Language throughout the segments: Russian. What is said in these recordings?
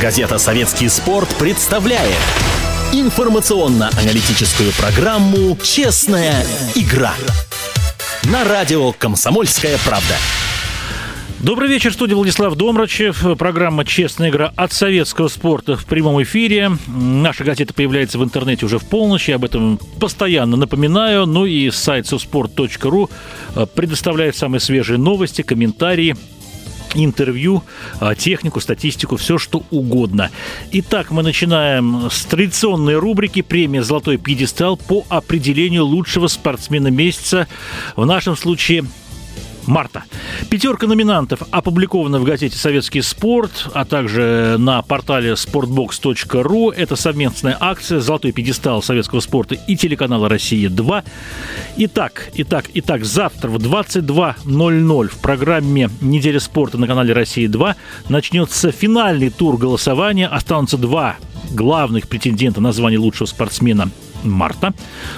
Газета «Советский спорт» представляет информационно-аналитическую программу «Честная игра» на радио «Комсомольская правда». Добрый вечер, студия Владислав Домрачев. Программа «Честная игра» от советского спорта в прямом эфире. Наша газета появляется в интернете уже в полночь, я об этом постоянно напоминаю. Ну и сайт sosport.ru предоставляет самые свежие новости, комментарии, интервью, а, технику, статистику, все что угодно. Итак, мы начинаем с традиционной рубрики «Премия «Золотой пьедестал» по определению лучшего спортсмена месяца. В нашем случае марта. Пятерка номинантов опубликована в газете «Советский спорт», а также на портале sportbox.ru. Это совместная акция «Золотой пьедестал советского спорта» и телеканала «Россия-2». Итак, итак, итак, завтра в 22.00 в программе «Неделя спорта» на канале «Россия-2» начнется финальный тур голосования. Останутся два главных претендента на звание лучшего спортсмена марта.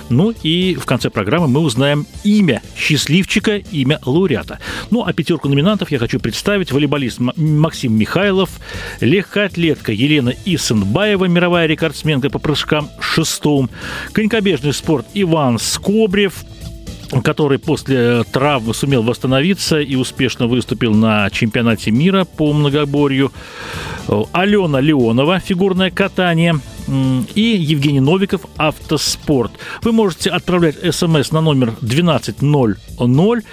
Ну и в конце программы мы узнаем имя счастливчика, имя лауреата. Ну а пятерку номинантов я хочу представить. Волейболист Максим Михайлов, легкоатлетка Елена Исенбаева, мировая рекордсменка по прыжкам шестом, конькобежный спорт Иван Скобрев – который после травмы сумел восстановиться и успешно выступил на чемпионате мира по многоборью. Алена Леонова, фигурное катание, и Евгений Новиков, автоспорт. Вы можете отправлять смс на номер 1200.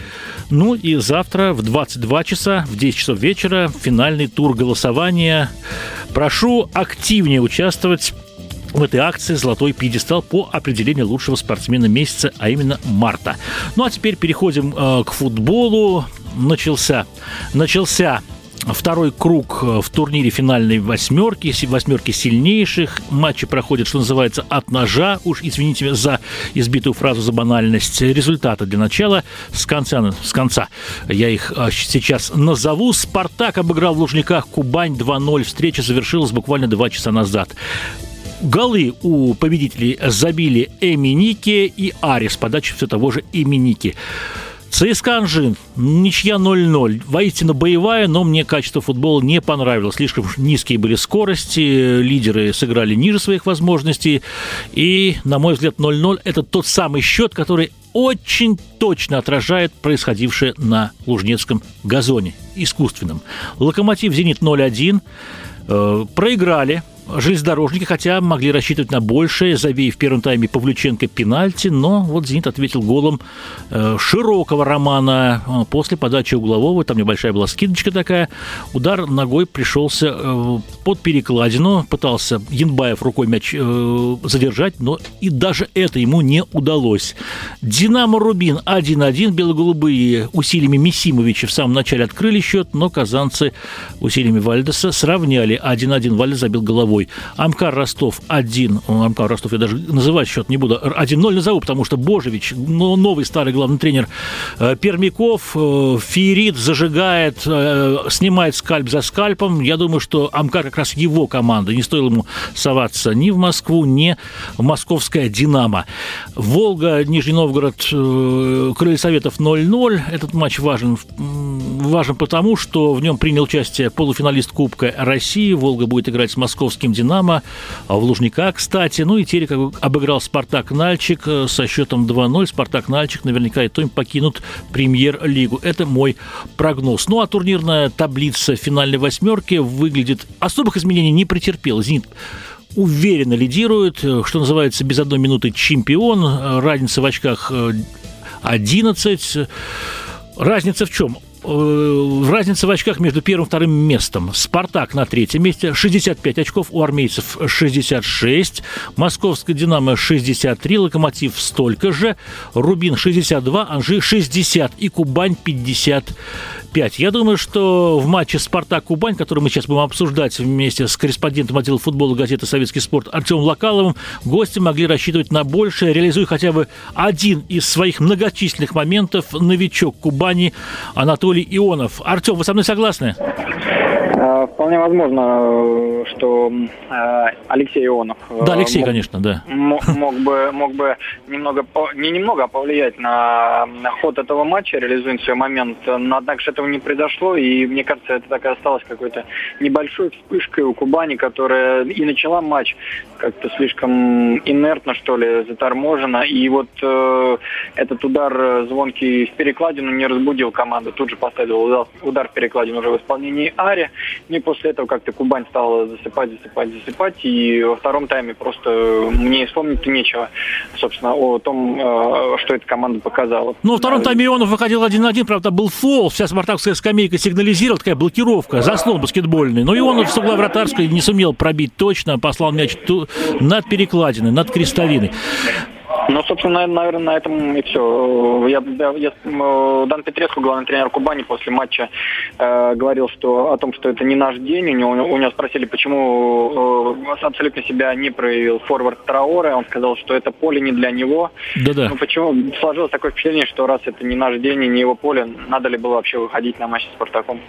Ну и завтра в 22 часа, в 10 часов вечера, финальный тур голосования. Прошу активнее участвовать в этой акции «Золотой пьедестал» по определению лучшего спортсмена месяца, а именно марта. Ну а теперь переходим э, к футболу. Начался, начался второй круг э, в турнире финальной восьмерки, восьмерки сильнейших. Матчи проходят, что называется, от ножа. Уж извините за избитую фразу за банальность. Результаты для начала с конца, с конца я их э, сейчас назову. «Спартак» обыграл в Лужниках Кубань 2-0. Встреча завершилась буквально два часа назад. Голы у победителей забили Эминики и Арис. Подача все того же Эминики. ЦСКА Анжин, ничья 0-0. Воистину боевая, но мне качество футбола не понравилось. Слишком низкие были скорости, лидеры сыграли ниже своих возможностей. И, на мой взгляд, 0-0 – это тот самый счет, который очень точно отражает происходившее на Лужнецком газоне, искусственном. Локомотив «Зенит» 0-1. Э, проиграли железнодорожники, хотя могли рассчитывать на большее, забей в первом тайме Павлюченко пенальти, но вот «Зенит» ответил голом э, широкого романа. Э, после подачи углового, там небольшая была скидочка такая, удар ногой пришелся э, под перекладину, пытался Янбаев рукой мяч задержать, но и даже это ему не удалось. «Динамо Рубин» 1-1, бело-голубые усилиями Мисимовича в самом начале открыли счет, но казанцы усилиями Вальдеса сравняли. 1-1, Вальдес забил головой головой. Амкар Ростов 1. Амкар Ростов я даже называть счет не буду. 1-0 назову, потому что Божевич, новый старый главный тренер э, Пермяков, э, феерит, зажигает, э, снимает скальп за скальпом. Я думаю, что Амкар как раз его команда. Не стоило ему соваться ни в Москву, ни в московское «Динамо». Волга, Нижний Новгород, Крылья Советов 0-0. Этот матч важен, важен потому, что в нем принял участие полуфиналист Кубка России. Волга будет играть с московским московским «Динамо», а в Лужниках, кстати. Ну и Терек обыграл «Спартак Нальчик» э, со счетом 2-0. «Спартак Нальчик» наверняка и то покинут премьер-лигу. Это мой прогноз. Ну а турнирная таблица финальной восьмерки выглядит... Особых изменений не претерпел. «Зенит» уверенно лидирует, э, что называется, без одной минуты чемпион. Э, разница в очках 11. Разница в чем? Э, разница в очках между первым и вторым местом. «Спартак» на третьем месте, 65 очков, у армейцев 66, «Московская Динамо» 63, «Локомотив» столько же, «Рубин» 62, «Анжи» 60 и «Кубань» 55. Я думаю, что в матче «Спартак-Кубань», который мы сейчас будем обсуждать вместе с корреспондентом отдела футбола газеты «Советский спорт» Артемом Локаловым, гости могли рассчитывать на большее, реализуя хотя бы один из своих многочисленных моментов новичок Кубани Анатолий Ионов. Артем, вы со мной согласны? Э, вполне возможно, что э, Алексей Ионов... Да, Алексей, мог, конечно, да. Мог, бы, мог бы немного, не немного, а повлиять на, ход этого матча, реализуя свой момент. Но, однако же этого не произошло, и мне кажется, это так и осталось какой-то небольшой вспышкой у Кубани, которая и начала матч как-то слишком инертно, что ли, заторможена. И вот э, этот удар звонкий в перекладину не разбудил команду. Тут же последовал удар в перекладину уже в исполнении Ари. И после этого как-то Кубань стала засыпать, засыпать, засыпать. И во втором тайме просто мне вспомнить нечего, собственно, о том, э, что эта команда показала. Ну, во втором тайме Ионов выходил один на один, правда, был фол. Вся спартакская скамейка сигнализировала, такая блокировка, заслон баскетбольный. Но Ионов с угла вратарской не сумел пробить точно, послал мяч над перекладиной, над крестовиной. Ну, собственно, наверное, на этом и все. Я, я, Дан Петреску, главный тренер Кубани, после матча э, говорил что, о том, что это не наш день. У него, у него спросили, почему э, абсолютно себя не проявил форвард Траоре. Он сказал, что это поле не для него. Да-да. Ну, почему? Сложилось такое впечатление, что раз это не наш день и не его поле, надо ли было вообще выходить на матч с Спартаком?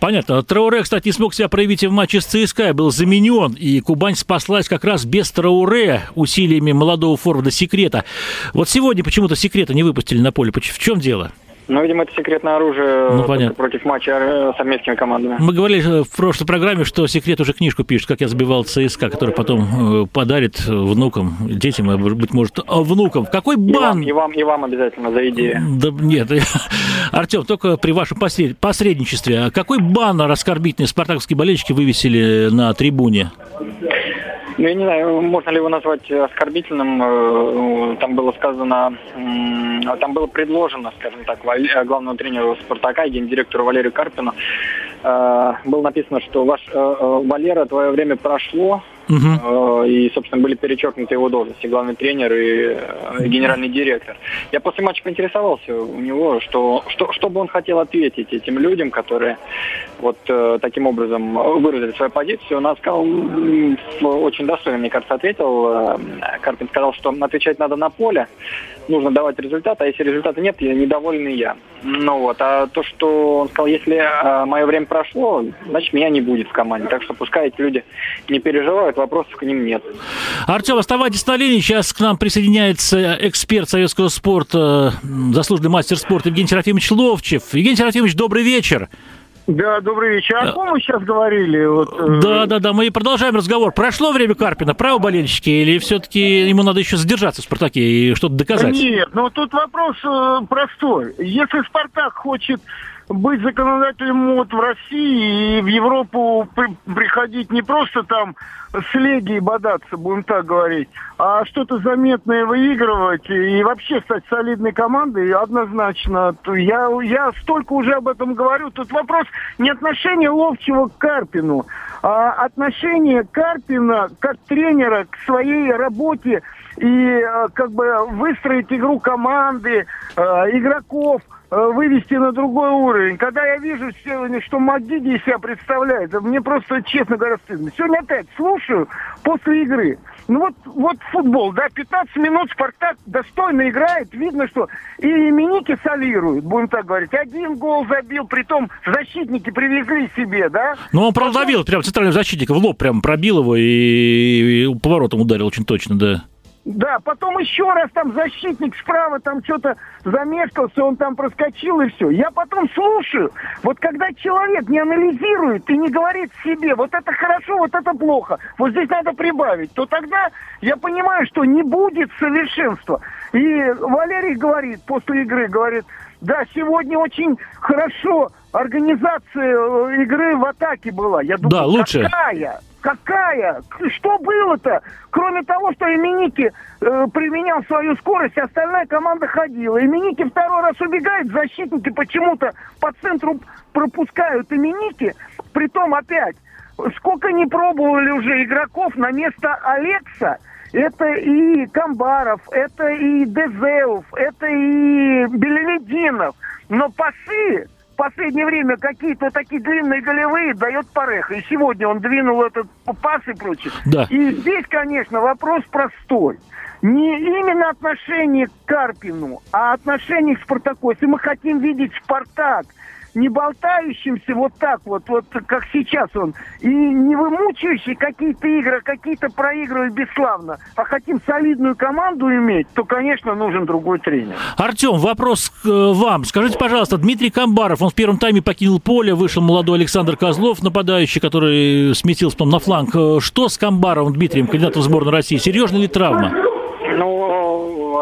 Понятно. Трауре, кстати, не смог себя проявить и в матче с ЦСКА, был заменен, и Кубань спаслась как раз без Трауре усилиями молодого форварда Секрета. Вот сегодня почему-то Секрета не выпустили на поле. В чем дело? Ну, видимо, это секретное оружие ну, понятно. против матча э, с армейскими командами. Мы говорили в прошлой программе, что секрет уже книжку пишет, как я забивал ЦСКА, который потом э, подарит внукам, детям, а быть может, внукам. Какой бан? И вам, и вам, и вам обязательно за идею. Да нет, Артем, только при вашем посредничестве. А какой бан раскорбительный спартаковские болельщики вывесили на трибуне? Ну, я не знаю, можно ли его назвать оскорбительным. Э, там было сказано, там было предложено, скажем так, главному тренеру «Спартака» и гендиректору Валерию Карпину, э, было написано, что ваш э, Валера, твое время прошло, Угу. И, собственно, были перечеркнуты его должности, главный тренер и э, генеральный директор. Я после матча поинтересовался у него, что, что, что бы он хотел ответить этим людям, которые вот э, таким образом выразили свою позицию. Он сказал, очень достойно, мне кажется, ответил. Карпин сказал, что отвечать надо на поле, нужно давать результат, а если результата нет, я недовольный я. Ну вот, а то, что он сказал, если мое время прошло, значит, меня не будет в команде. Так что пускай эти люди не переживают, возникает, вопросов к ним нет. Артем, оставайтесь на линии. Сейчас к нам присоединяется эксперт советского спорта, заслуженный мастер спорта Евгений Серафимович Ловчев. Евгений Серафимович, добрый вечер. Да, добрый вечер. О ком мы сейчас говорили? Вот, э, да, да, да, мы продолжаем разговор. Прошло время Карпина, право болельщики, или все-таки ему надо еще задержаться в «Спартаке» и что-то доказать? Нет, ну тут вопрос э, простой. Если «Спартак» хочет быть законодателем мод в России и в Европу при, приходить не просто там с легией бодаться, будем так говорить, а что-то заметное выигрывать и вообще стать солидной командой, однозначно. Я, я столько уже об этом говорю. Тут вопрос не отношения Ловчего к Карпину, а отношение Карпина как тренера к своей работе и э, как бы выстроить игру команды, э, игроков – вывести на другой уровень. Когда я вижу сегодня, что Магиди из себя представляет, мне просто, честно говоря, стыдно. Сегодня опять слушаю после игры. Ну вот, вот футбол, да, 15 минут Спартак достойно играет. Видно, что и именики солируют, будем так говорить. Один гол забил, при том защитники привезли себе, да. Ну он продавил прям центрального защитника в лоб, прям пробил его и, и поворотом ударил очень точно, да. Да, потом еще раз там защитник справа там что-то замешкался, он там проскочил и все. Я потом слушаю, вот когда человек не анализирует и не говорит себе, вот это хорошо, вот это плохо, вот здесь надо прибавить, то тогда я понимаю, что не будет совершенства. И Валерий говорит после игры, говорит, да, сегодня очень хорошо организация э, игры в атаке была. Я думаю, да, лучше. какая? Какая? Что было-то? Кроме того, что Именики э, применял свою скорость, остальная команда ходила. Именики второй раз убегает, защитники почему-то по центру пропускают Именики. Притом опять, сколько не пробовали уже игроков на место Алекса, это и Камбаров, это и Дезеев, это и Белевединов. Но пасы в последнее время какие-то такие длинные голевые дает Пареха. И сегодня он двинул этот пас и прочее. Да. И здесь, конечно, вопрос простой. Не именно отношение к Карпину, а отношение к Спартаку. Если мы хотим видеть Спартак не болтающимся вот так вот, вот как сейчас он, и не вымучивающий какие-то игры, какие-то проигрывать бесславно, а хотим солидную команду иметь, то, конечно, нужен другой тренер. Артем, вопрос к э, вам. Скажите, пожалуйста, Дмитрий Камбаров, он в первом тайме покинул поле, вышел молодой Александр Козлов, нападающий, который сместился потом на фланг. Э, что с Камбаровым Дмитрием, кандидатом в сборную России? Серьезная ли травма?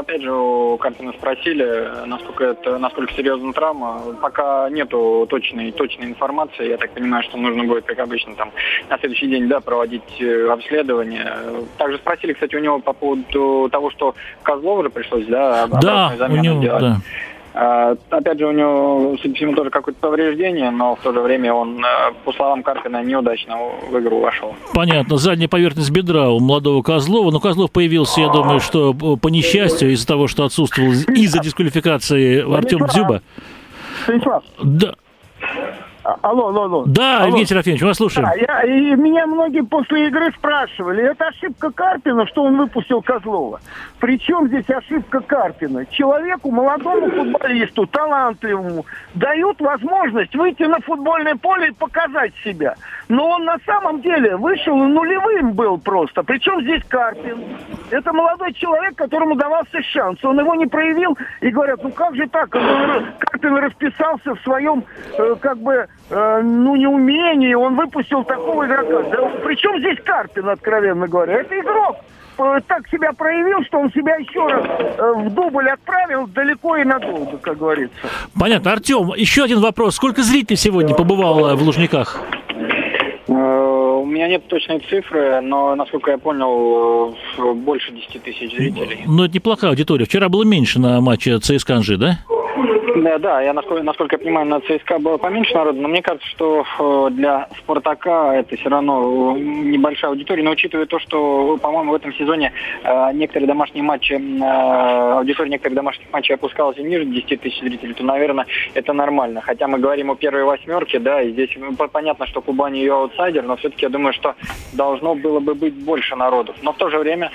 Опять же, у Карпина спросили, насколько это, насколько серьезна травма. Пока нету точной, точной информации. Я так понимаю, что нужно будет, как обычно, там на следующий день, да, проводить э, обследование. Также спросили, кстати, у него по поводу того, что Козлов уже пришлось, да, да, у него, делать. Да. А, опять же, у него, судя по всему, тоже какое-то повреждение, но в то же время он, э, по словам Карпина, неудачно в игру вошел. Понятно. Задняя поверхность бедра у молодого Козлова. Но Козлов появился, я думаю, что по несчастью, из-за того, что отсутствовал из-за дисквалификации Артем Дзюба. Да. А, алло, алло, алло. Да, алло. Евгений Серафимович, вас слушаем. Да, я, и меня многие после игры спрашивали, это ошибка Карпина, что он выпустил Козлова. Причем здесь ошибка Карпина? Человеку, молодому футболисту, талантливому, дают возможность выйти на футбольное поле и показать себя. Но он на самом деле вышел нулевым был просто. Причем здесь Карпин. Это молодой человек, которому давался шанс. Он его не проявил и говорят, ну как же так? Карпин расписался в своем, э, как бы, э, ну, неумении. Он выпустил такого игрока. Да, причем здесь Карпин, откровенно говоря? Это игрок э, так себя проявил, что он себя еще раз э, в дубль отправил далеко и надолго, как говорится. Понятно. Артем, еще один вопрос. Сколько зрителей сегодня побывало в Лужниках? У меня нет точной цифры, но, насколько я понял, больше 10 тысяч зрителей. Ну, это неплохая аудитория. Вчера было меньше на матче ЦСКА Анжи, да? Да, да, я насколько, насколько я понимаю, на ЦСКА было поменьше народу, но мне кажется, что э, для Спартака это все равно небольшая аудитория, но учитывая то, что, по-моему, в этом сезоне э, некоторые домашние матчи, э, аудитория некоторых домашних матчей опускалась и ниже 10 тысяч зрителей, то, наверное, это нормально. Хотя мы говорим о первой восьмерке, да, и здесь понятно, что Кубань ее аутсайдер, но все-таки я думаю, что должно было бы быть больше народу. Но в то же время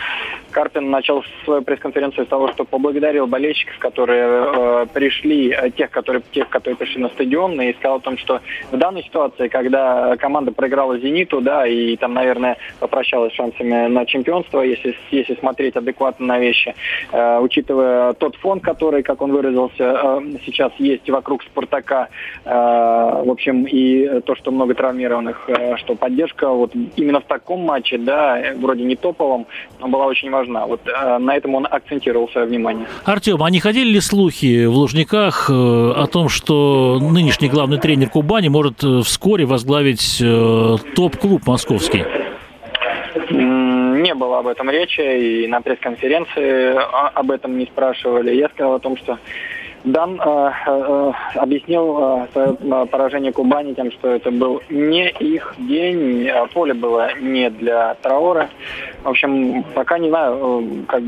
Карпин начал свою пресс-конференцию с того, что поблагодарил болельщиков, которые э, пришли, э, тех, которые, тех, которые пришли на стадион, и сказал о том, что в данной ситуации, когда команда проиграла «Зениту», да, и там, наверное, попрощалась шансами на чемпионство, если, если смотреть адекватно на вещи, э, учитывая тот фонд, который, как он выразился, э, сейчас есть вокруг «Спартака», э, в общем, и то, что много травмированных, э, что поддержка вот именно в таком матче, да, вроде не топовом, но была очень важна. Вот э, на этом он акцентировал свое внимание. Артем, а не ходили ли слухи в Лужниках э, о том, что нынешний главный тренер Кубани может э, вскоре возглавить топ-клуб московский? Не было об этом речи, и на пресс-конференции об этом не спрашивали. Я сказал о том, что Дан э, э, объяснил э, свое поражение Кубани тем, что это был не их день, а поле было не для Траора. В общем, пока не знаю, э, как,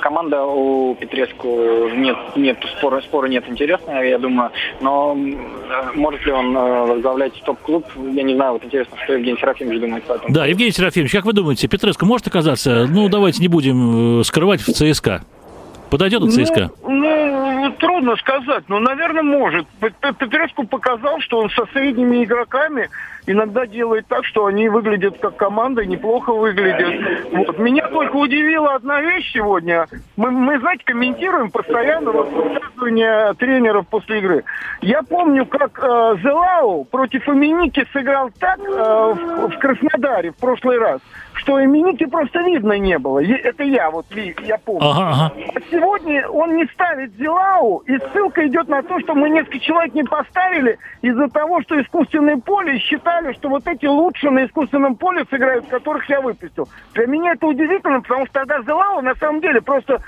команда у Петреску нет, нет спора, спора нет интересная, я думаю, но э, может ли он э, возглавлять топ-клуб, я не знаю, вот интересно, что Евгений Серафимович думает по этому. Да, Евгений Серафимович, как вы думаете, Петреску может оказаться, ну давайте не будем скрывать в ЦСКА? Подойдет ЦСКА? Ну, ну, трудно сказать, но, наверное, может. Петреску показал, что он со средними игроками иногда делает так, что они выглядят как команда, неплохо выглядят. Вот. Меня только удивила одна вещь сегодня. Мы, мы знаете, комментируем постоянно вот, высказывания тренеров после игры. Я помню, как э, Зелау против Именики сыграл так э, в, в Краснодаре в прошлый раз, что Именики просто видно не было. Это я, вот я помню. Ага, ага. А сегодня он не ставит Зелау, и ссылка идет на то, что мы несколько человек не поставили из-за того, что искусственное поле считали, что вот эти лучше на искусственном поле сыграют, которых я выпустил. Для меня это удивительно, потому что тогда Зелава на самом деле просто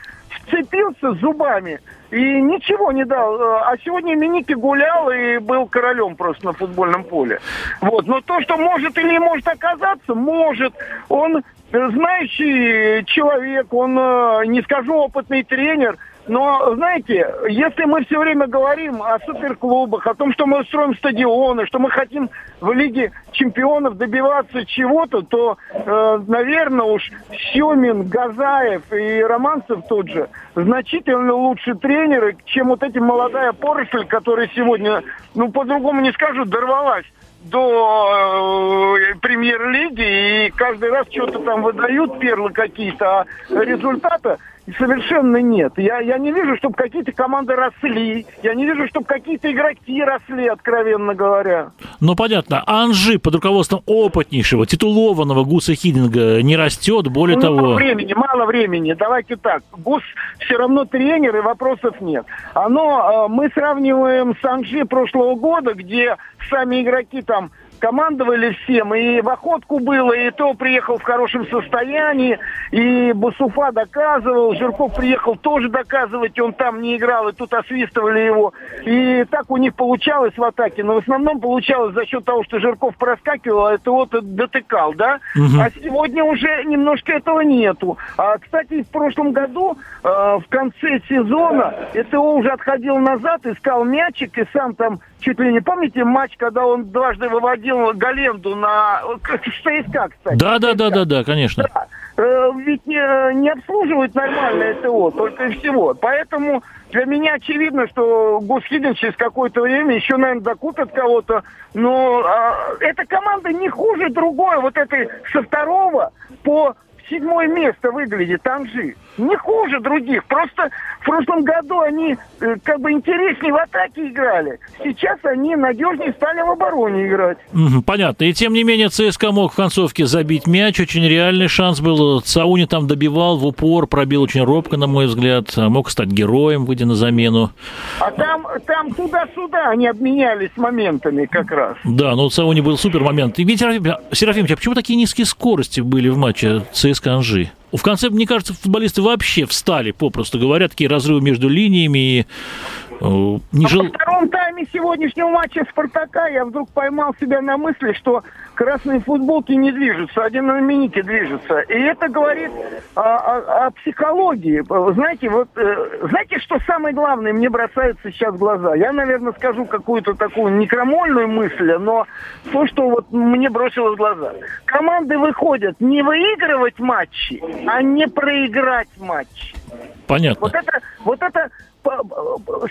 вцепился зубами и ничего не дал. А сегодня Миники гулял и был королем просто на футбольном поле. Вот. Но то, что может или не может оказаться, может. Он знающий человек, он, э, не скажу опытный тренер, Но, знаете, если мы все время говорим о суперклубах, о том, что мы строим стадионы, что мы хотим в Лиге чемпионов добиваться чего-то, то, э, наверное, уж Семин, Газаев и Романцев тот же значительно лучше тренеры, чем вот эти молодая поросль, которая сегодня, ну, по-другому не скажу, дорвалась до э, премьер-лиги, и каждый раз что-то там выдают перлы какие-то, а результата совершенно нет. Я, я не вижу, чтобы какие-то команды росли, я не вижу, чтобы какие-то игроки росли, откровенно говоря. Ну, понятно. Анжи под руководством опытнейшего, титулованного Гуса Хидинга не растет, более ну, того... Мало времени, мало времени. Давайте так. Гус все равно тренер, и вопросов нет. Оно, э, мы сравниваем с Анжи прошлого года, где сами игроки там командовали всем, и в охотку было, и то приехал в хорошем состоянии, и Басуфа доказывал, Жирков приехал тоже доказывать, он там не играл, и тут освистывали его. И так у них получалось в атаке, но в основном получалось за счет того, что Жирков проскакивал, а это вот дотыкал, да? Угу. А сегодня уже немножко этого нету. А, кстати, в прошлом году, э, в конце сезона, ЭТО уже отходил назад, искал мячик, и сам там чуть ли не помните матч, когда он дважды выводил Галенду на ЦСКА, кстати. Да, да, да, да, да, конечно. Да. Э, ведь не, не обслуживает нормально СТО, только и всего. Поэтому для меня очевидно, что Гусхидин через какое-то время еще, наверное, докупит кого-то. Но а, эта команда не хуже другой, вот этой со второго по седьмое место выглядит Танжи. Не хуже других. Просто в прошлом году они э, как бы интереснее в атаке играли. Сейчас они надежнее стали в обороне играть. Понятно. И тем не менее ЦСКА мог в концовке забить мяч. Очень реальный шанс был. Цауни там добивал в упор, пробил очень робко, на мой взгляд. Мог стать героем, выйдя на замену. А там, там туда-сюда они обменялись моментами как раз. Да, но у Цауни был супер момент. И ведь, Серафимович, а почему такие низкие скорости были в матче ЦСКА Анжи? В конце, мне кажется, футболисты вообще встали, попросту говоря, такие разрывы между линиями и не жил... а во втором тайме сегодняшнего матча Спартака я вдруг поймал себя на мысли, что красные футболки не движутся, один на мините движется. И это говорит о, о, о психологии. Знаете, вот э, знаете, что самое главное мне бросается сейчас в глаза? Я, наверное, скажу какую-то такую некромольную мысль, но то, что вот мне бросилось в глаза. Команды выходят не выигрывать матчи, а не проиграть матчи. Понятно. Вот это, вот это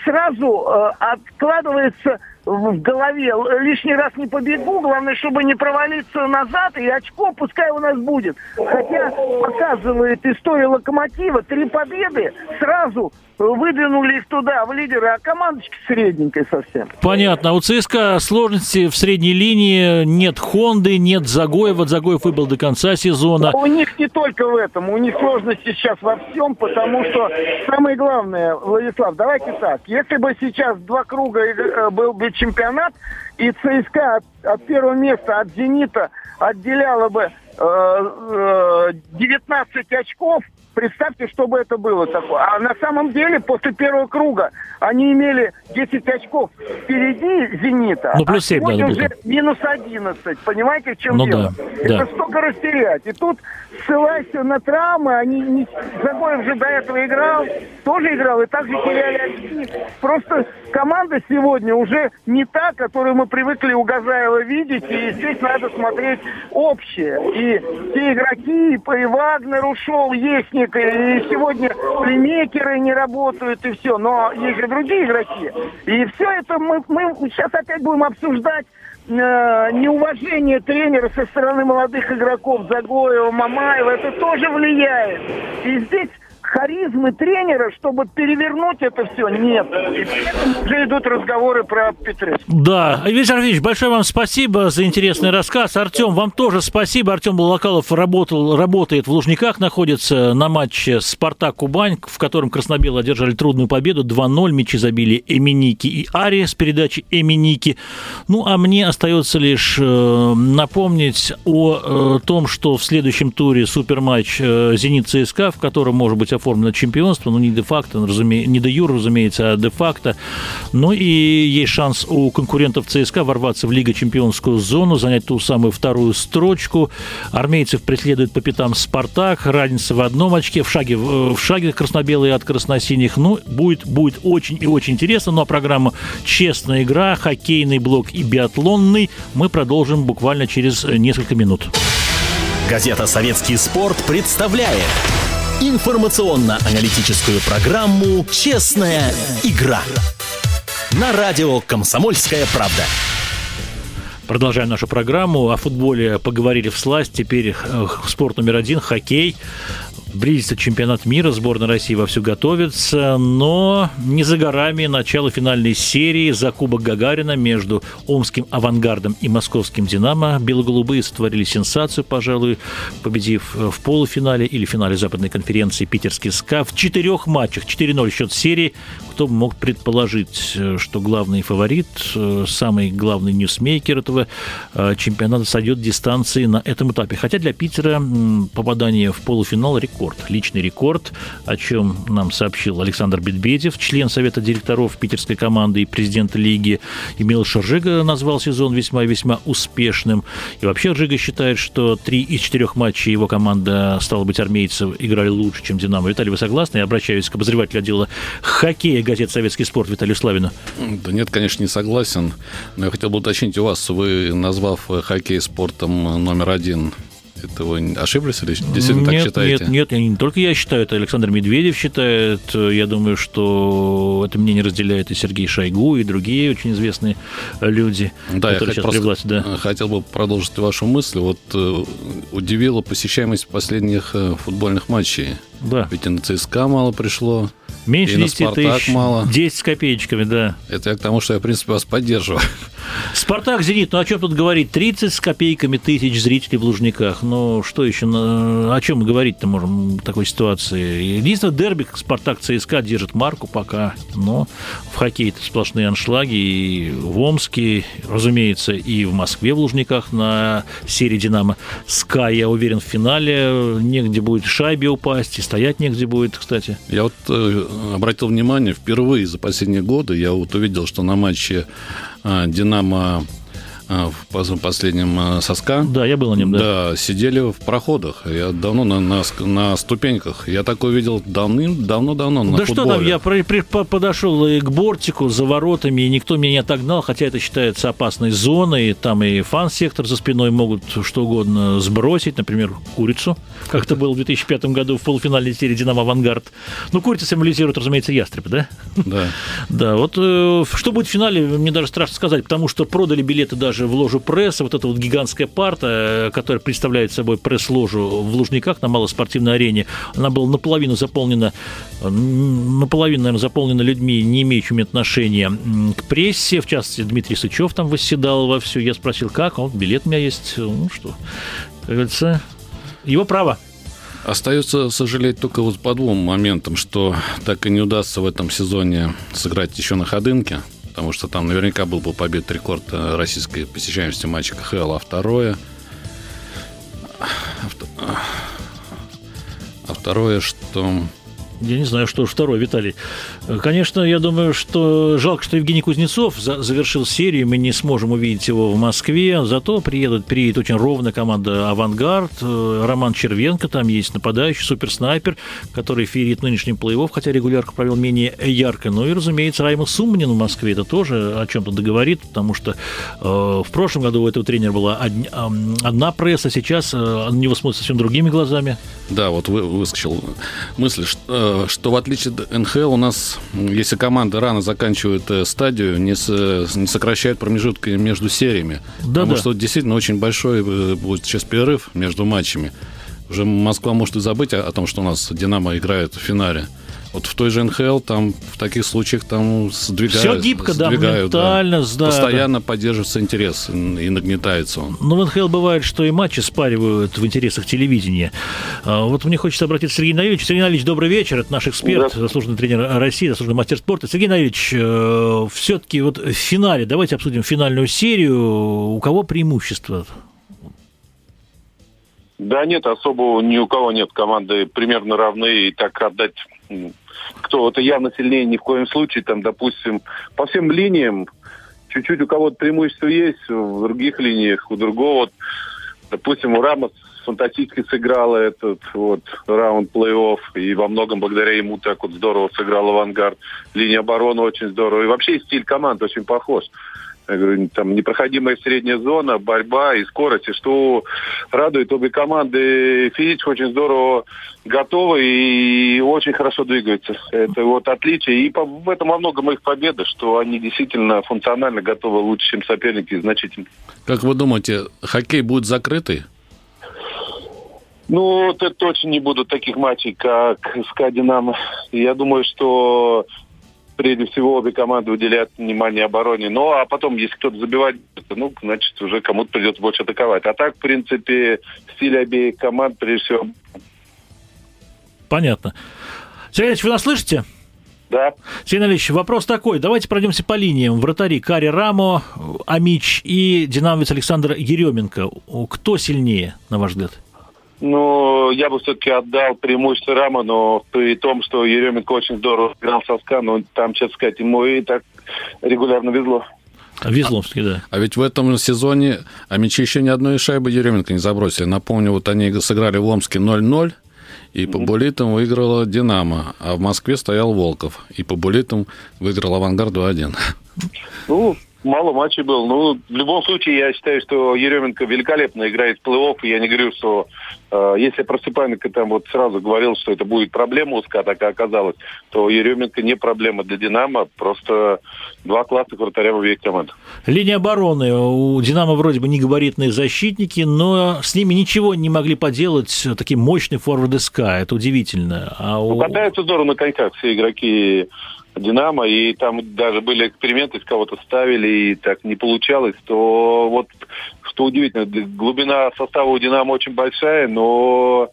сразу э, откладывается в голове. Лишний раз не побегу, главное, чтобы не провалиться назад, и очко пускай у нас будет. Хотя показывает история Локомотива, три победы сразу выдвинули их туда, в лидеры, а командочка средненькая совсем. Понятно. А у ЦСКА сложности в средней линии. Нет Хонды, нет Загоева. Загоев выбыл до конца сезона. Но у них не только в этом. У них сложности сейчас во всем, потому что самое главное, Владислав, давайте так. Если бы сейчас два круга э, был бы чемпионат, и ЦСКА от, от первого места, от «Зенита» отделяло бы э, э, 19 очков, Представьте, что бы это было такое. А на самом деле, после первого круга они имели 10 очков впереди «Зенита», ну, плюс 7 а сегодня уже минус 11. Понимаете, в чем ну, дело? Да, это да. столько растерять. И тут, ссылаясь на травмы, они не... Загоев же до этого играл, тоже играл, и также теряли очки. Просто команда сегодня уже не та, которую мы привыкли у Газаева видеть, и здесь надо смотреть общее. И те игроки, и Вагнер ушел, есть не Мельник, и сегодня плеймейкеры не работают, и все. Но есть же другие игроки. И все это мы, мы сейчас опять будем обсуждать э, неуважение тренера со стороны молодых игроков Загоева, Мамаева. Это тоже влияет. И здесь харизмы тренера, чтобы перевернуть это все, нет. И уже идут разговоры про Петреску. Да. Виктор Ильич, большое вам спасибо за интересный рассказ. Артем, вам тоже спасибо. Артем Балакалов работал, работает в Лужниках, находится на матче «Спартак-Кубань», в котором краснобелы одержали трудную победу. 2-0. Мячи забили Эминики и Ари с передачи Эминики. Ну, а мне остается лишь э, напомнить о э, том, что в следующем туре суперматч э, «Зенит-ЦСКА», в котором, может быть, оформлено чемпионство, ну, не де-факто, разуме... не де-юр, разумеется, а де-факто. Ну, и есть шанс у конкурентов ЦСКА ворваться в Лига чемпионскую зону, занять ту самую вторую строчку. Армейцев преследует по пятам «Спартак», разница в одном очке, в шаге, в шаге красно-белые от красно-синих. Ну, будет, будет очень и очень интересно. Ну, а программа «Честная игра», хоккейный блок и биатлонный мы продолжим буквально через несколько минут. Газета «Советский спорт» представляет информационно-аналитическую программу «Честная игра» на радио «Комсомольская правда». Продолжаем нашу программу. О футболе поговорили в сласть. Теперь э, спорт номер один – хоккей. Близится чемпионат мира, сборная России вовсю готовится, но не за горами начало финальной серии за Кубок Гагарина между Омским «Авангардом» и Московским «Динамо». Белоголубые сотворили сенсацию, пожалуй, победив в полуфинале или финале западной конференции питерский СКА в четырех матчах. 4-0 счет серии. Кто бы мог предположить, что главный фаворит, самый главный ньюсмейкер этого э, чемпионата сойдет с дистанции на этом этапе. Хотя для Питера попадание в полуфинал рекорд рекорд, личный рекорд, о чем нам сообщил Александр Медведев, член Совета директоров питерской команды и президент лиги. Э, Милош Ржига назвал сезон весьма-весьма успешным. И вообще Ржига считает, что три из четырех матчей его команда, стало быть, армейцев, играли лучше, чем «Динамо». Виталий, вы согласны? Я обращаюсь к обозревателю отдела хоккея газет «Советский спорт» Виталию Славину. Да нет, конечно, не согласен. Но я хотел бы уточнить у вас, вы, назвав хоккей спортом номер один, это вы ошиблись или действительно нет, так считаете? Нет, нет, не только я считаю, это Александр Медведев считает. Я думаю, что это мнение разделяет и Сергей Шойгу, и другие очень известные люди, да, которые я сейчас власти. Да. хотел бы продолжить вашу мысль. Вот э, удивила посещаемость последних э, футбольных матчей. Да. Ведь и на ЦСКА мало пришло. Меньше 10 тысяч, мало. 10 с копеечками, да. Это я к тому, что я, в принципе, вас поддерживаю. Спартак, Зенит, ну о чем тут говорить? 30 с копейками тысяч зрителей в Лужниках. Ну что еще, о чем мы говорить-то можем в такой ситуации? Единственное, дерби Спартак ЦСКА держит марку пока, но в хоккее это сплошные аншлаги и в Омске, разумеется, и в Москве в Лужниках на серии Динамо СКА, я уверен, в финале негде будет шайбе упасть, и стоять негде будет, кстати. Я вот э, обратил внимание, впервые за последние годы я вот увидел, что на матче а, «Динамо» в последнем а, соска. Да, я был на нем, да. Да, сидели в проходах. Я давно на, на, на ступеньках. Я такой видел давным-давно-давно на Да футболе. что там, я при, при, подошел и к бортику за воротами, и никто меня не отогнал, хотя это считается опасной зоной. Там и фан-сектор за спиной могут что угодно сбросить, например, курицу, как это было в 2005 году в полуфинальной серии «Динамо Авангард». Ну, курица символизирует, разумеется, ястреб, да? Да. Да, вот э, что будет в финале, мне даже страшно сказать, потому что продали билеты даже даже в ложу пресса, вот эта вот гигантская парта, э, которая представляет собой пресс-ложу в Лужниках на малоспортивной арене, она была наполовину заполнена, наполовину, наверное, заполнена людьми, не имеющими отношения к прессе, в частности, Дмитрий Сычев там восседал во все. Я спросил, как, он, билет у меня есть, ну что, как говорится, его право. Остается сожалеть только вот по двум моментам, что так и не удастся в этом сезоне сыграть еще на ходынке потому что там наверняка был бы побед рекорд э, российской посещаемости матча КХЛ, а второе... А второе, что я не знаю, что второй, Виталий. Конечно, я думаю, что жалко, что Евгений Кузнецов завершил серию, мы не сможем увидеть его в Москве, зато приедут, приедет очень ровная команда «Авангард», э, Роман Червенко, там есть нападающий, суперснайпер, который ферит нынешним плей-офф, хотя регулярку провел менее ярко. Ну и, разумеется, Райма Сумнин в Москве, это тоже о чем-то договорит, потому что э, в прошлом году у этого тренера была од, э, одна пресса, сейчас э, на него смотрят совсем другими глазами. Да, вот вы, выскочил мысль, что что в отличие от НХЛ у нас, если команда рано заканчивает э, стадию, не, с, не сокращает промежутки между сериями. Да, потому да. что действительно очень большой э, будет сейчас перерыв между матчами. Уже Москва может и забыть о, о том, что у нас «Динамо» играет в финале. Вот в той же НХЛ там в таких случаях там сдвигают. Все гибко, да, моментально. Да. Постоянно да. поддерживается интерес и нагнетается он. Но в НХЛ бывает, что и матчи спаривают в интересах телевидения. А, вот мне хочется обратиться к Сергею Наилевичу. Сергей Наилевич, добрый вечер. Это наш эксперт, да. заслуженный тренер России, заслуженный мастер спорта. Сергей Наилевич, э, все-таки вот в финале, давайте обсудим финальную серию. У кого преимущество? Да нет, особо ни у кого нет команды примерно равны, и так отдать кто-то явно сильнее ни в коем случае, там, допустим, по всем линиям чуть-чуть у кого-то преимущество есть, в других линиях у другого, вот, допустим, у Рамос фантастически сыграла этот вот раунд плей-офф, и во многом благодаря ему так вот здорово сыграл авангард. Линия обороны очень здорово. И вообще стиль команд очень похож. Я говорю, там непроходимая средняя зона, борьба и скорость, и что радует обе команды физически очень здорово готовы и очень хорошо двигаются. Это вот отличие. И по, в этом во многом их победа, что они действительно функционально готовы лучше, чем соперники, значительно. Как вы думаете, хоккей будет закрытый? Ну, это точно не будут таких матчей, как СКА «Динамо». Я думаю, что прежде всего обе команды уделяют внимание обороне. Ну, а потом, если кто-то забивает, ну, значит, уже кому-то придется больше атаковать. А так, в принципе, стиль обеих команд, прежде всего... Понятно. Сергей Ильич, вы нас слышите? Да. Сергей Ильич, вопрос такой. Давайте пройдемся по линиям. Вратари Кари Рамо, Амич и динамовец Александр Еременко. Кто сильнее, на ваш взгляд? Ну, я бы все-таки отдал преимущество Рама, но при том, что Еременко очень здорово играл соска, но там, честно сказать, ему и так регулярно везло. Везловский, да. А ведь в этом сезоне а мячи еще ни одной шайбы Еременко не забросили. Напомню, вот они сыграли в Омске 0-0, и по буллитам выиграла «Динамо», а в Москве стоял Волков. И по буллитам выиграл «Авангард» 2-1. Ну, мало матчей был. Ну, в любом случае, я считаю, что Еременко великолепно играет в плей-офф. Я не говорю, что э, если Просыпаненко там вот сразу говорил, что это будет проблема у СКА, так и оказалось, то Еременко не проблема для «Динамо». Просто два классных вратаря в обеих командах. Линия обороны. У «Динамо» вроде бы не габаритные защитники, но с ними ничего не могли поделать такие мощные форварды СКА. Это удивительно. А у... Ну, катаются здорово на коньках все игроки Динамо, и там даже были эксперименты, с кого-то ставили, и так не получалось, то вот что удивительно, глубина состава у Динамо очень большая, но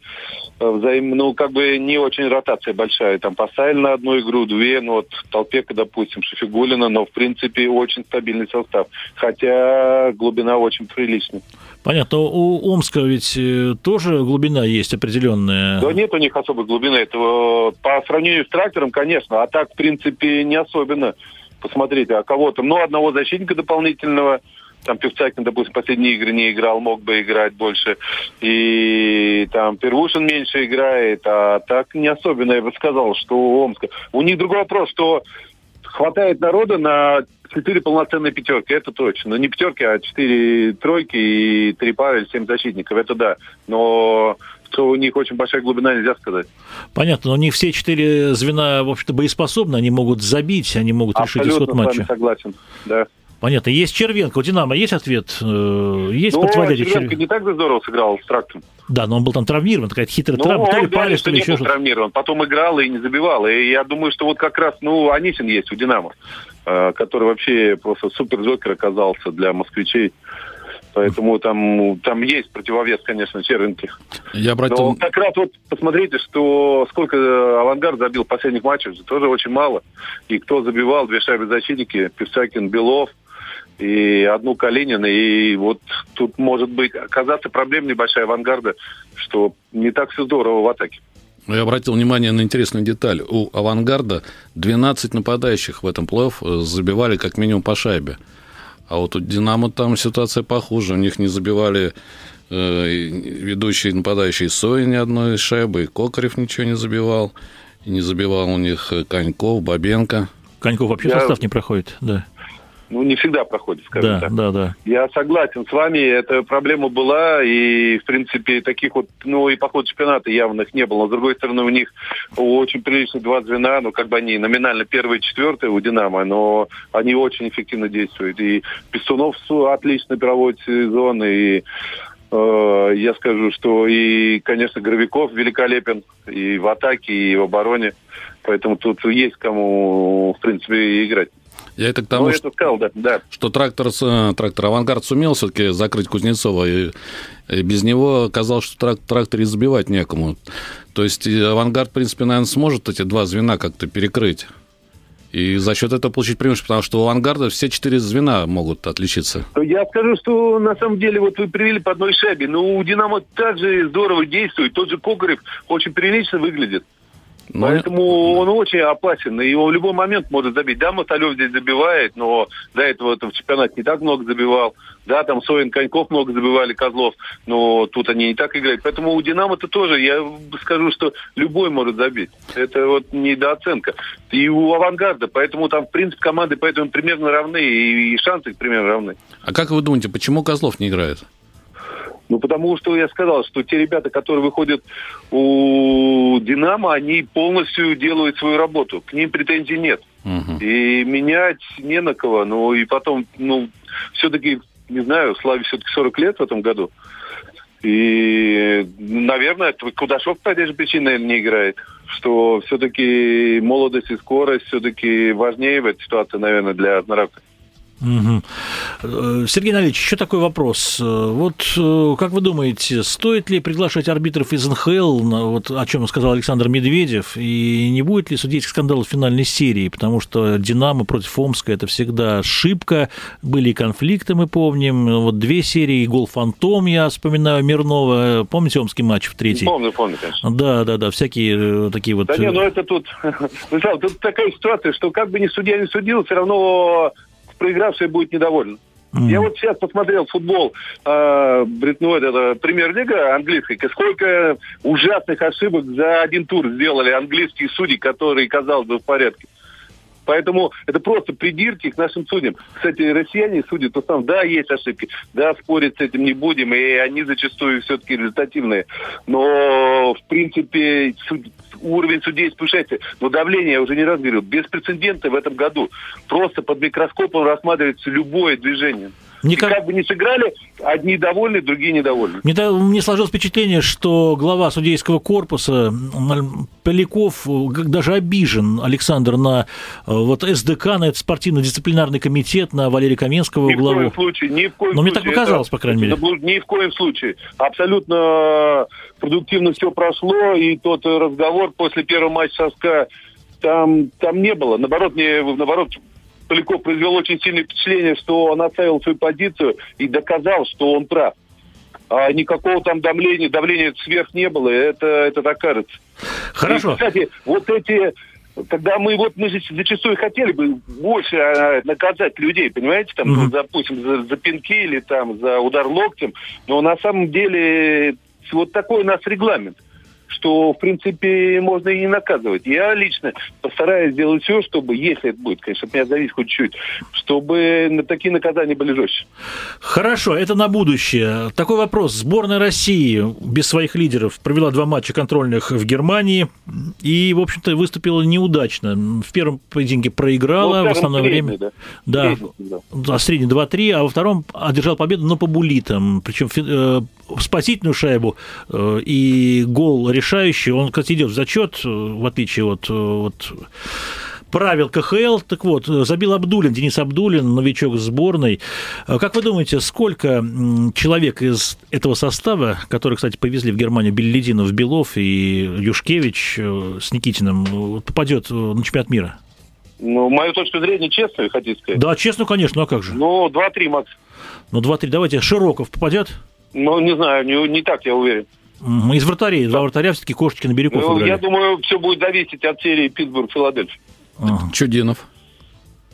э, взаим, ну, как бы не очень ротация большая. Там поставили на одну игру, две, ну, вот Толпека, допустим, Шефигулина, но, в принципе, очень стабильный состав. Хотя глубина очень приличная. Понятно. У Омска ведь э, тоже глубина есть определенная. Да нет у них особой глубины. Это э, по сравнению с трактором, конечно. А так, в принципе, не особенно. Посмотрите, а кого-то, ну, одного защитника дополнительного, там Певцакин, допустим, последние игры не играл, мог бы играть больше. И там Первушин меньше играет, а так не особенно, я бы сказал, что у Омска. У них другой вопрос, что хватает народа на четыре полноценные пятерки, это точно. Но не пятерки, а четыре тройки и три пары, семь защитников, это да. Но что у них очень большая глубина, нельзя сказать. Понятно, но у них все четыре звена, в общем-то, боеспособны, они могут забить, они могут Абсолютно решить исход матча. Абсолютно согласен, да. Понятно. Есть Червенко. У «Динамо» есть ответ? Э, есть ну, противодействие Червенко Червенко не так здорово сыграл с трактом. Да, но он был там травмирован, такая хитрая ну, травма, то ли палец, то ли еще что-то. травмирован, потом играл и не забивал. И я думаю, что вот как раз, ну, Анисин есть у «Динамо», э, который вообще просто супер-джокер оказался для москвичей. Поэтому там, там есть противовес, конечно, Червенки. Я обратил... Но как раз вот посмотрите, что сколько авангард забил в последних матчах, тоже очень мало. И кто забивал, две шайбы защитники, Певсакин, Белов, и одну Калинина. И вот тут может быть оказаться проблема небольшая авангарда, что не так все здорово в атаке. Я обратил внимание на интересную деталь. У «Авангарда» 12 нападающих в этом плей-офф э, забивали как минимум по шайбе. А вот у «Динамо» там ситуация похуже. У них не забивали э, ведущие нападающие Сои ни одной шайбы, и Кокарев ничего не забивал. И не забивал у них Коньков, Бабенко. Коньков вообще Я... состав не проходит, да ну, не всегда проходит, скажем да, так. Да, да. Я согласен с вами, эта проблема была, и, в принципе, таких вот, ну, и по ходу чемпионата явных не было. Но, с другой стороны, у них очень приличные два звена, ну, как бы они номинально первые и четвертые у «Динамо», но они очень эффективно действуют. И Пестунов отлично проводит сезон, и э, я скажу, что и, конечно, Гравиков великолепен и в атаке, и в обороне. Поэтому тут есть кому, в принципе, играть. Я это к тому, ну, что, сказал, да, да. что трактор, трактор «Авангард» сумел все-таки закрыть Кузнецова, и, и без него оказалось, что трак, трактор избивать некому. То есть «Авангард», в принципе, наверное, сможет эти два звена как-то перекрыть. и за счет этого получить преимущество, потому что у «Авангарда» все четыре звена могут отличиться. Я скажу, что на самом деле вот вы привели по одной шабе, но у «Динамо» также здорово действует. Тот же Кокарев очень прилично выглядит. Но... Ну, Поэтому он очень опасен, и он в любой момент может забить. Да, Мотолев здесь забивает, но до этого в чемпионате не так много забивал. Да, там Соин, Коньков много забивали, Козлов, но тут они не так играют. Поэтому у «Динамо»-то тоже, я скажу, что любой может забить. Это вот недооценка. И у «Авангарда», поэтому там, в принципе, команды поэтому примерно равны, и шансы примерно равны. А как вы думаете, почему Козлов не играет? Ну, потому что я сказал, что те ребята, которые выходят у «Динамо», они полностью делают свою работу. К ним претензий нет. Угу. И менять не на кого. Ну, и потом, ну, все-таки, не знаю, Славе все-таки 40 лет в этом году. И, наверное, Кудашов по этой же причине, наверное, не играет. Что все-таки молодость и скорость все-таки важнее в этой ситуации, наверное, для однорака. Угу. Сергей Налич, еще такой вопрос. Э, вот э, как вы думаете, стоит ли приглашать арбитров из НХЛ, вот о чем сказал Александр Медведев, и не будет ли судейских скандалов в финальной серии? Потому что «Динамо» против Омска – это всегда ошибка, были конфликты, мы помним, вот две серии, гол «Фантом», я вспоминаю, Мирнова, помните омский матч в третий? Помню, помню, конечно. Да, да, да, всякие такие вот... Да не, ну это тут, тут такая ситуация, что как бы ни судья не судил, все равно проигравший будет недоволен. Mm. Я вот сейчас посмотрел футбол, э, ну, это премьер-лига английской, сколько ужасных ошибок за один тур сделали английские судьи, которые, казалось бы, в порядке. Поэтому это просто придирки к нашим судьям. Кстати, россияне судят, то там, да, есть ошибки, да, спорить с этим не будем, и они зачастую все-таки результативные. Но, в принципе, суд, уровень судей повышается. Но давление, я уже не раз говорил, без прецедента в этом году. Просто под микроскопом рассматривается любое движение. Никак... И как бы не сыграли, одни довольны, другие недовольны. Мне, мне сложилось впечатление, что глава судейского корпуса Поляков даже обижен, Александр, на э, вот СДК, на этот спортивно-дисциплинарный комитет, на Валерия Каменского ни главу. Ни в коем случае, ни в коем Но случае. мне так показалось, это, по крайней мере. Ни в коем случае. Абсолютно продуктивно все прошло, и тот разговор после первого матча СКА там, там не было. Наоборот, не, наоборот, Поляков произвел очень сильное впечатление, что он оставил свою позицию и доказал, что он прав. А никакого там давления, давления сверх не было, это, это так кажется. Хорошо. И, кстати, вот эти когда мы вот мы зачастую хотели бы больше а, наказать людей, понимаете, там, mm-hmm. допустим, за, за пинки или там за удар локтем, но на самом деле вот такой у нас регламент что, в принципе, можно и не наказывать. Я лично постараюсь сделать все, чтобы, если это будет, конечно, от меня зависит хоть чуть, чтобы такие наказания были жестче. Хорошо, это на будущее. Такой вопрос. Сборная России без своих лидеров провела два матча контрольных в Германии и, в общем-то, выступила неудачно. В первом поединке проиграла, ну, в основное время... Да, да, да. средний 2-3, а во втором одержал победу, но по булитам. Причем э, спасительную шайбу э, и гол решающий, он, кстати, идет в зачет, э, в отличие от, э, от правил КХЛ. Так вот, забил Абдулин, Денис Абдулин, новичок сборной. Как вы думаете, сколько человек из этого состава, который, кстати, повезли в Германию Беллидинов, Белов и Юшкевич с Никитиным, попадет на чемпионат мира? Ну, мою точку зрения, честно, хотите сказать? Да, честно, конечно, а как же? Ну, 2-3, Макс. Ну, 2-3, давайте, Широков попадет? Ну, не знаю, не, не так, я уверен. Из вратарей, два вратаря все-таки кошечки на Бирюков ну, Я думаю, все будет зависеть от серии Питтсбург-Филадельфия. Ага. Чудинов.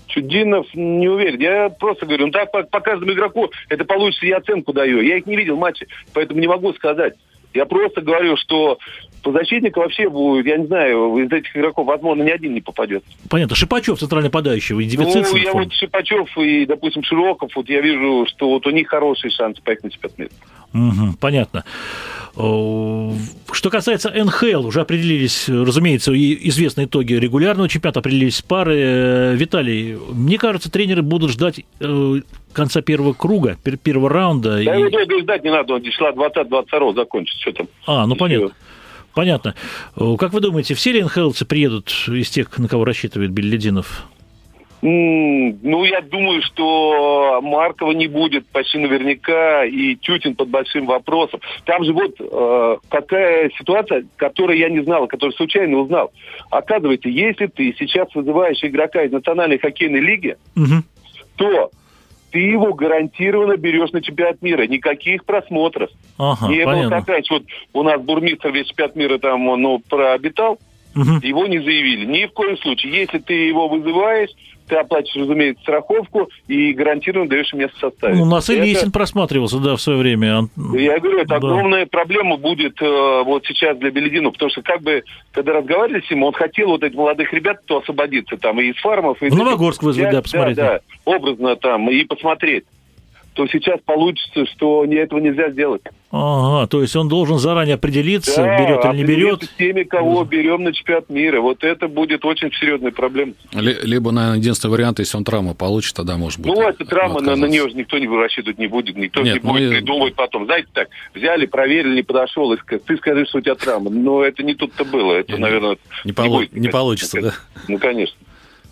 Чудинов не уверен. Я просто говорю, ну так по, по каждому игроку это получится, я оценку даю. Я их не видел в матче, поэтому не могу сказать. Я просто говорю, что по защитнику вообще будет, я не знаю, из этих игроков, возможно, ни один не попадет. Понятно. Шипачев, центральный подающий, и дефицит. Ну, я вот Шипачев и, допустим, Широков, вот я вижу, что вот у них хороший шанс поехать на чемпионат мира. Угу, понятно. Что касается НХЛ, уже определились, разумеется, известные итоги регулярного чемпионата, определились пары. Э, Виталий, мне кажется, тренеры будут ждать э, конца первого круга, первого раунда. Да, и... его ждать не надо, он числа 20-22 закончится, что там. А, ну понятно. Понятно. Как вы думаете, все ли НХЛцы приедут из тех, на кого рассчитывает Беллидинов? Ну, я думаю, что Маркова не будет почти наверняка, и Тютин под большим вопросом. Там же вот э, какая ситуация, которую я не знал, которую случайно узнал. Оказывается, если ты сейчас вызываешь игрока из Национальной хоккейной лиги, угу. то ты его гарантированно берешь на чемпионат мира. Никаких просмотров. Ага, не было так раньше. Вот у нас бурмистр весь чемпионат мира там ну, прообитал, угу. его не заявили. Ни в коем случае. Если ты его вызываешь, ты оплачиваешь, разумеется, страховку и гарантированно даешь место в составе. Ну, у нас и Лесин просматривался, да, в свое время. Я говорю, это да. огромная проблема будет э, вот сейчас для Беледину, потому что как бы, когда разговаривали с ним, он хотел вот этих молодых ребят, кто освободиться там, и из фармов, и... В Новогорск вызвать, да, посмотреть. Да, да, образно там, и посмотреть то сейчас получится, что этого нельзя сделать. Ага, то есть он должен заранее определиться, да, берет или не берет. с теми, кого берем на чемпионат мира. Вот это будет очень серьезная проблема. Либо, наверное, единственный вариант, если он травму получит, тогда может быть. Ну, это травма, на, на нее же никто не рассчитывать не будет, никто Нет, не будет ну, придумывать потом. Знаете, так, взяли, проверили, не подошел, и ты скажи, что у тебя травма. Но это не тут-то было. Это, не, наверное, не, не, полу- будет, не получится, да? Ну, конечно.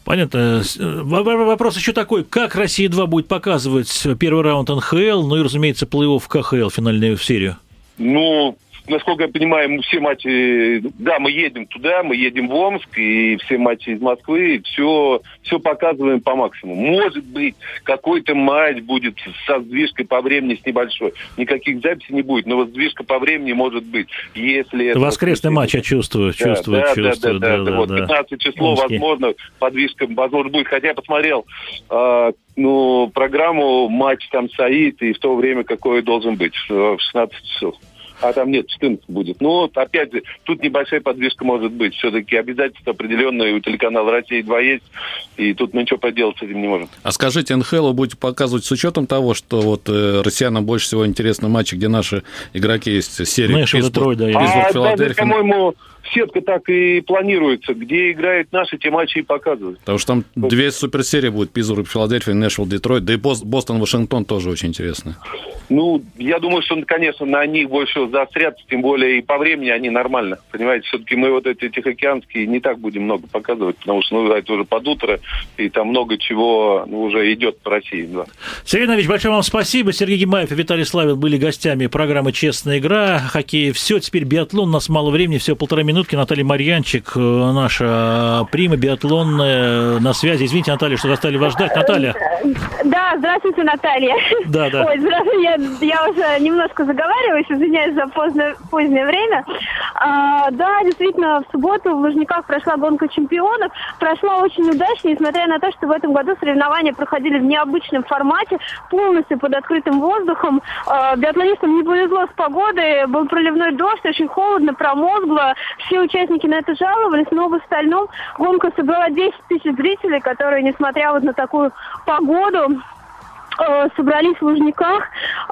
Понятно. Э, вопрос еще такой. Как Россия-2 будет показывать первый раунд НХЛ, ну и, разумеется, плей-офф КХЛ, финальную серию? Ну, насколько я понимаю, все матчи, да, мы едем туда, мы едем в Омск, и все матчи из Москвы, все, все показываем по максимуму. Может быть, какой-то матч будет со сдвижкой по времени с небольшой. Никаких записей не будет, но вот сдвижка по времени может быть, если... Это Воскресный матч, я чувствую, чувствую, да, чувствую. Да, да, да, да, да, вот 15 число, Омский. возможно, подвижка, возможно, будет. Хотя я посмотрел э, ну, программу матч там Саид и в то время какой должен быть, в 16 часов а там нет, 14 будет. Ну, опять же, тут небольшая подвижка может быть. Все-таки обязательства определенные у телеканала «Россия-2» есть, и тут мы ничего поделать с этим не можем. А скажите, НХЛ будете показывать с учетом того, что вот э, россиянам больше всего интересны матчи, где наши игроки есть, серия Нэшвилл, Детройт, да. А, даже, по-моему, сетка так и планируется. Где играют наши, те матчи и показывают. Потому что там две суперсерии будут. Питтсбург, Филадельфия, Нэшвилл, Детройт. Да и Бостон, Вашингтон тоже очень интересно. Ну, я думаю, что, конечно, на них больше заостряться, тем более и по времени они нормально. Понимаете, все-таки мы вот эти тихоокеанские не так будем много показывать, потому что, ну, это уже под утро, и там много чего ну, уже идет по России. Да. Сергей Иванович, большое вам спасибо. Сергей Гимаев и Виталий Славин были гостями программы «Честная игра». Хоккей. Все, теперь биатлон. У нас мало времени, все полтора минутки. Наталья Марьянчик, э, наша прима биатлонная, на связи. Извините, Наталья, что заставили вас ждать. Наталья. Да, здравствуйте, Наталья. Да, да. Ой, здравствуйте, я, я уже немножко заговариваюсь, извиняюсь за поздно, позднее время. А, да, действительно, в субботу в Лужниках прошла гонка чемпионов. Прошла очень удачно, несмотря на то, что в этом году соревнования проходили в необычном формате, полностью под открытым воздухом. А, биатлонистам не повезло с погодой, был проливной дождь, очень холодно, промозгло. Все участники на это жаловались, но в остальном гонка собрала 10 тысяч зрителей, которые, несмотря вот на такую погоду, собрались в Лужниках.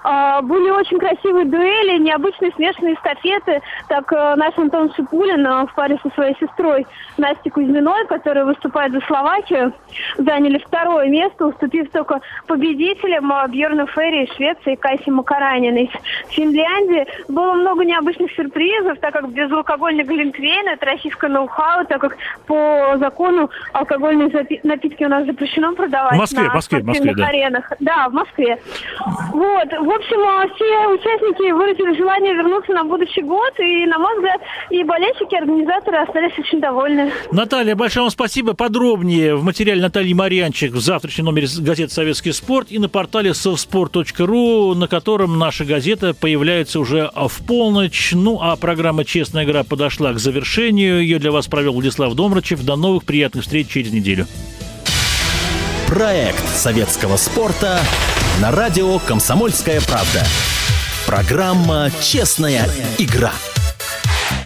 А, были очень красивые дуэли, необычные смешанные эстафеты. Так э, наш Антон Шипулин э, в паре со своей сестрой Настей Кузьминой, которая выступает за Словакию, заняли второе место, уступив только победителям Бьерну Ферри из Швеции Кайси Макараниной из Финляндии. Было много необычных сюрпризов, так как безалкогольный глинтвейн – это российское ноу-хау, так как по закону алкогольные напитки у нас запрещено продавать в Москве, на Москве, Москве, да. аренах. Да, да, в Москве. Вот. В общем, а, все участники выразили желание вернуться на будущий год. И, на мой взгляд, и болельщики, и организаторы остались очень довольны. Наталья, большое вам спасибо. Подробнее в материале Натальи Марьянчик в завтрашнем номере газеты «Советский спорт» и на портале совспорт.ру, на котором наша газета появляется уже в полночь. Ну, а программа «Честная игра» подошла к завершению. Ее для вас провел Владислав Домрачев. До новых приятных встреч через неделю. Проект советского спорта на радио «Комсомольская правда». Программа «Честная игра».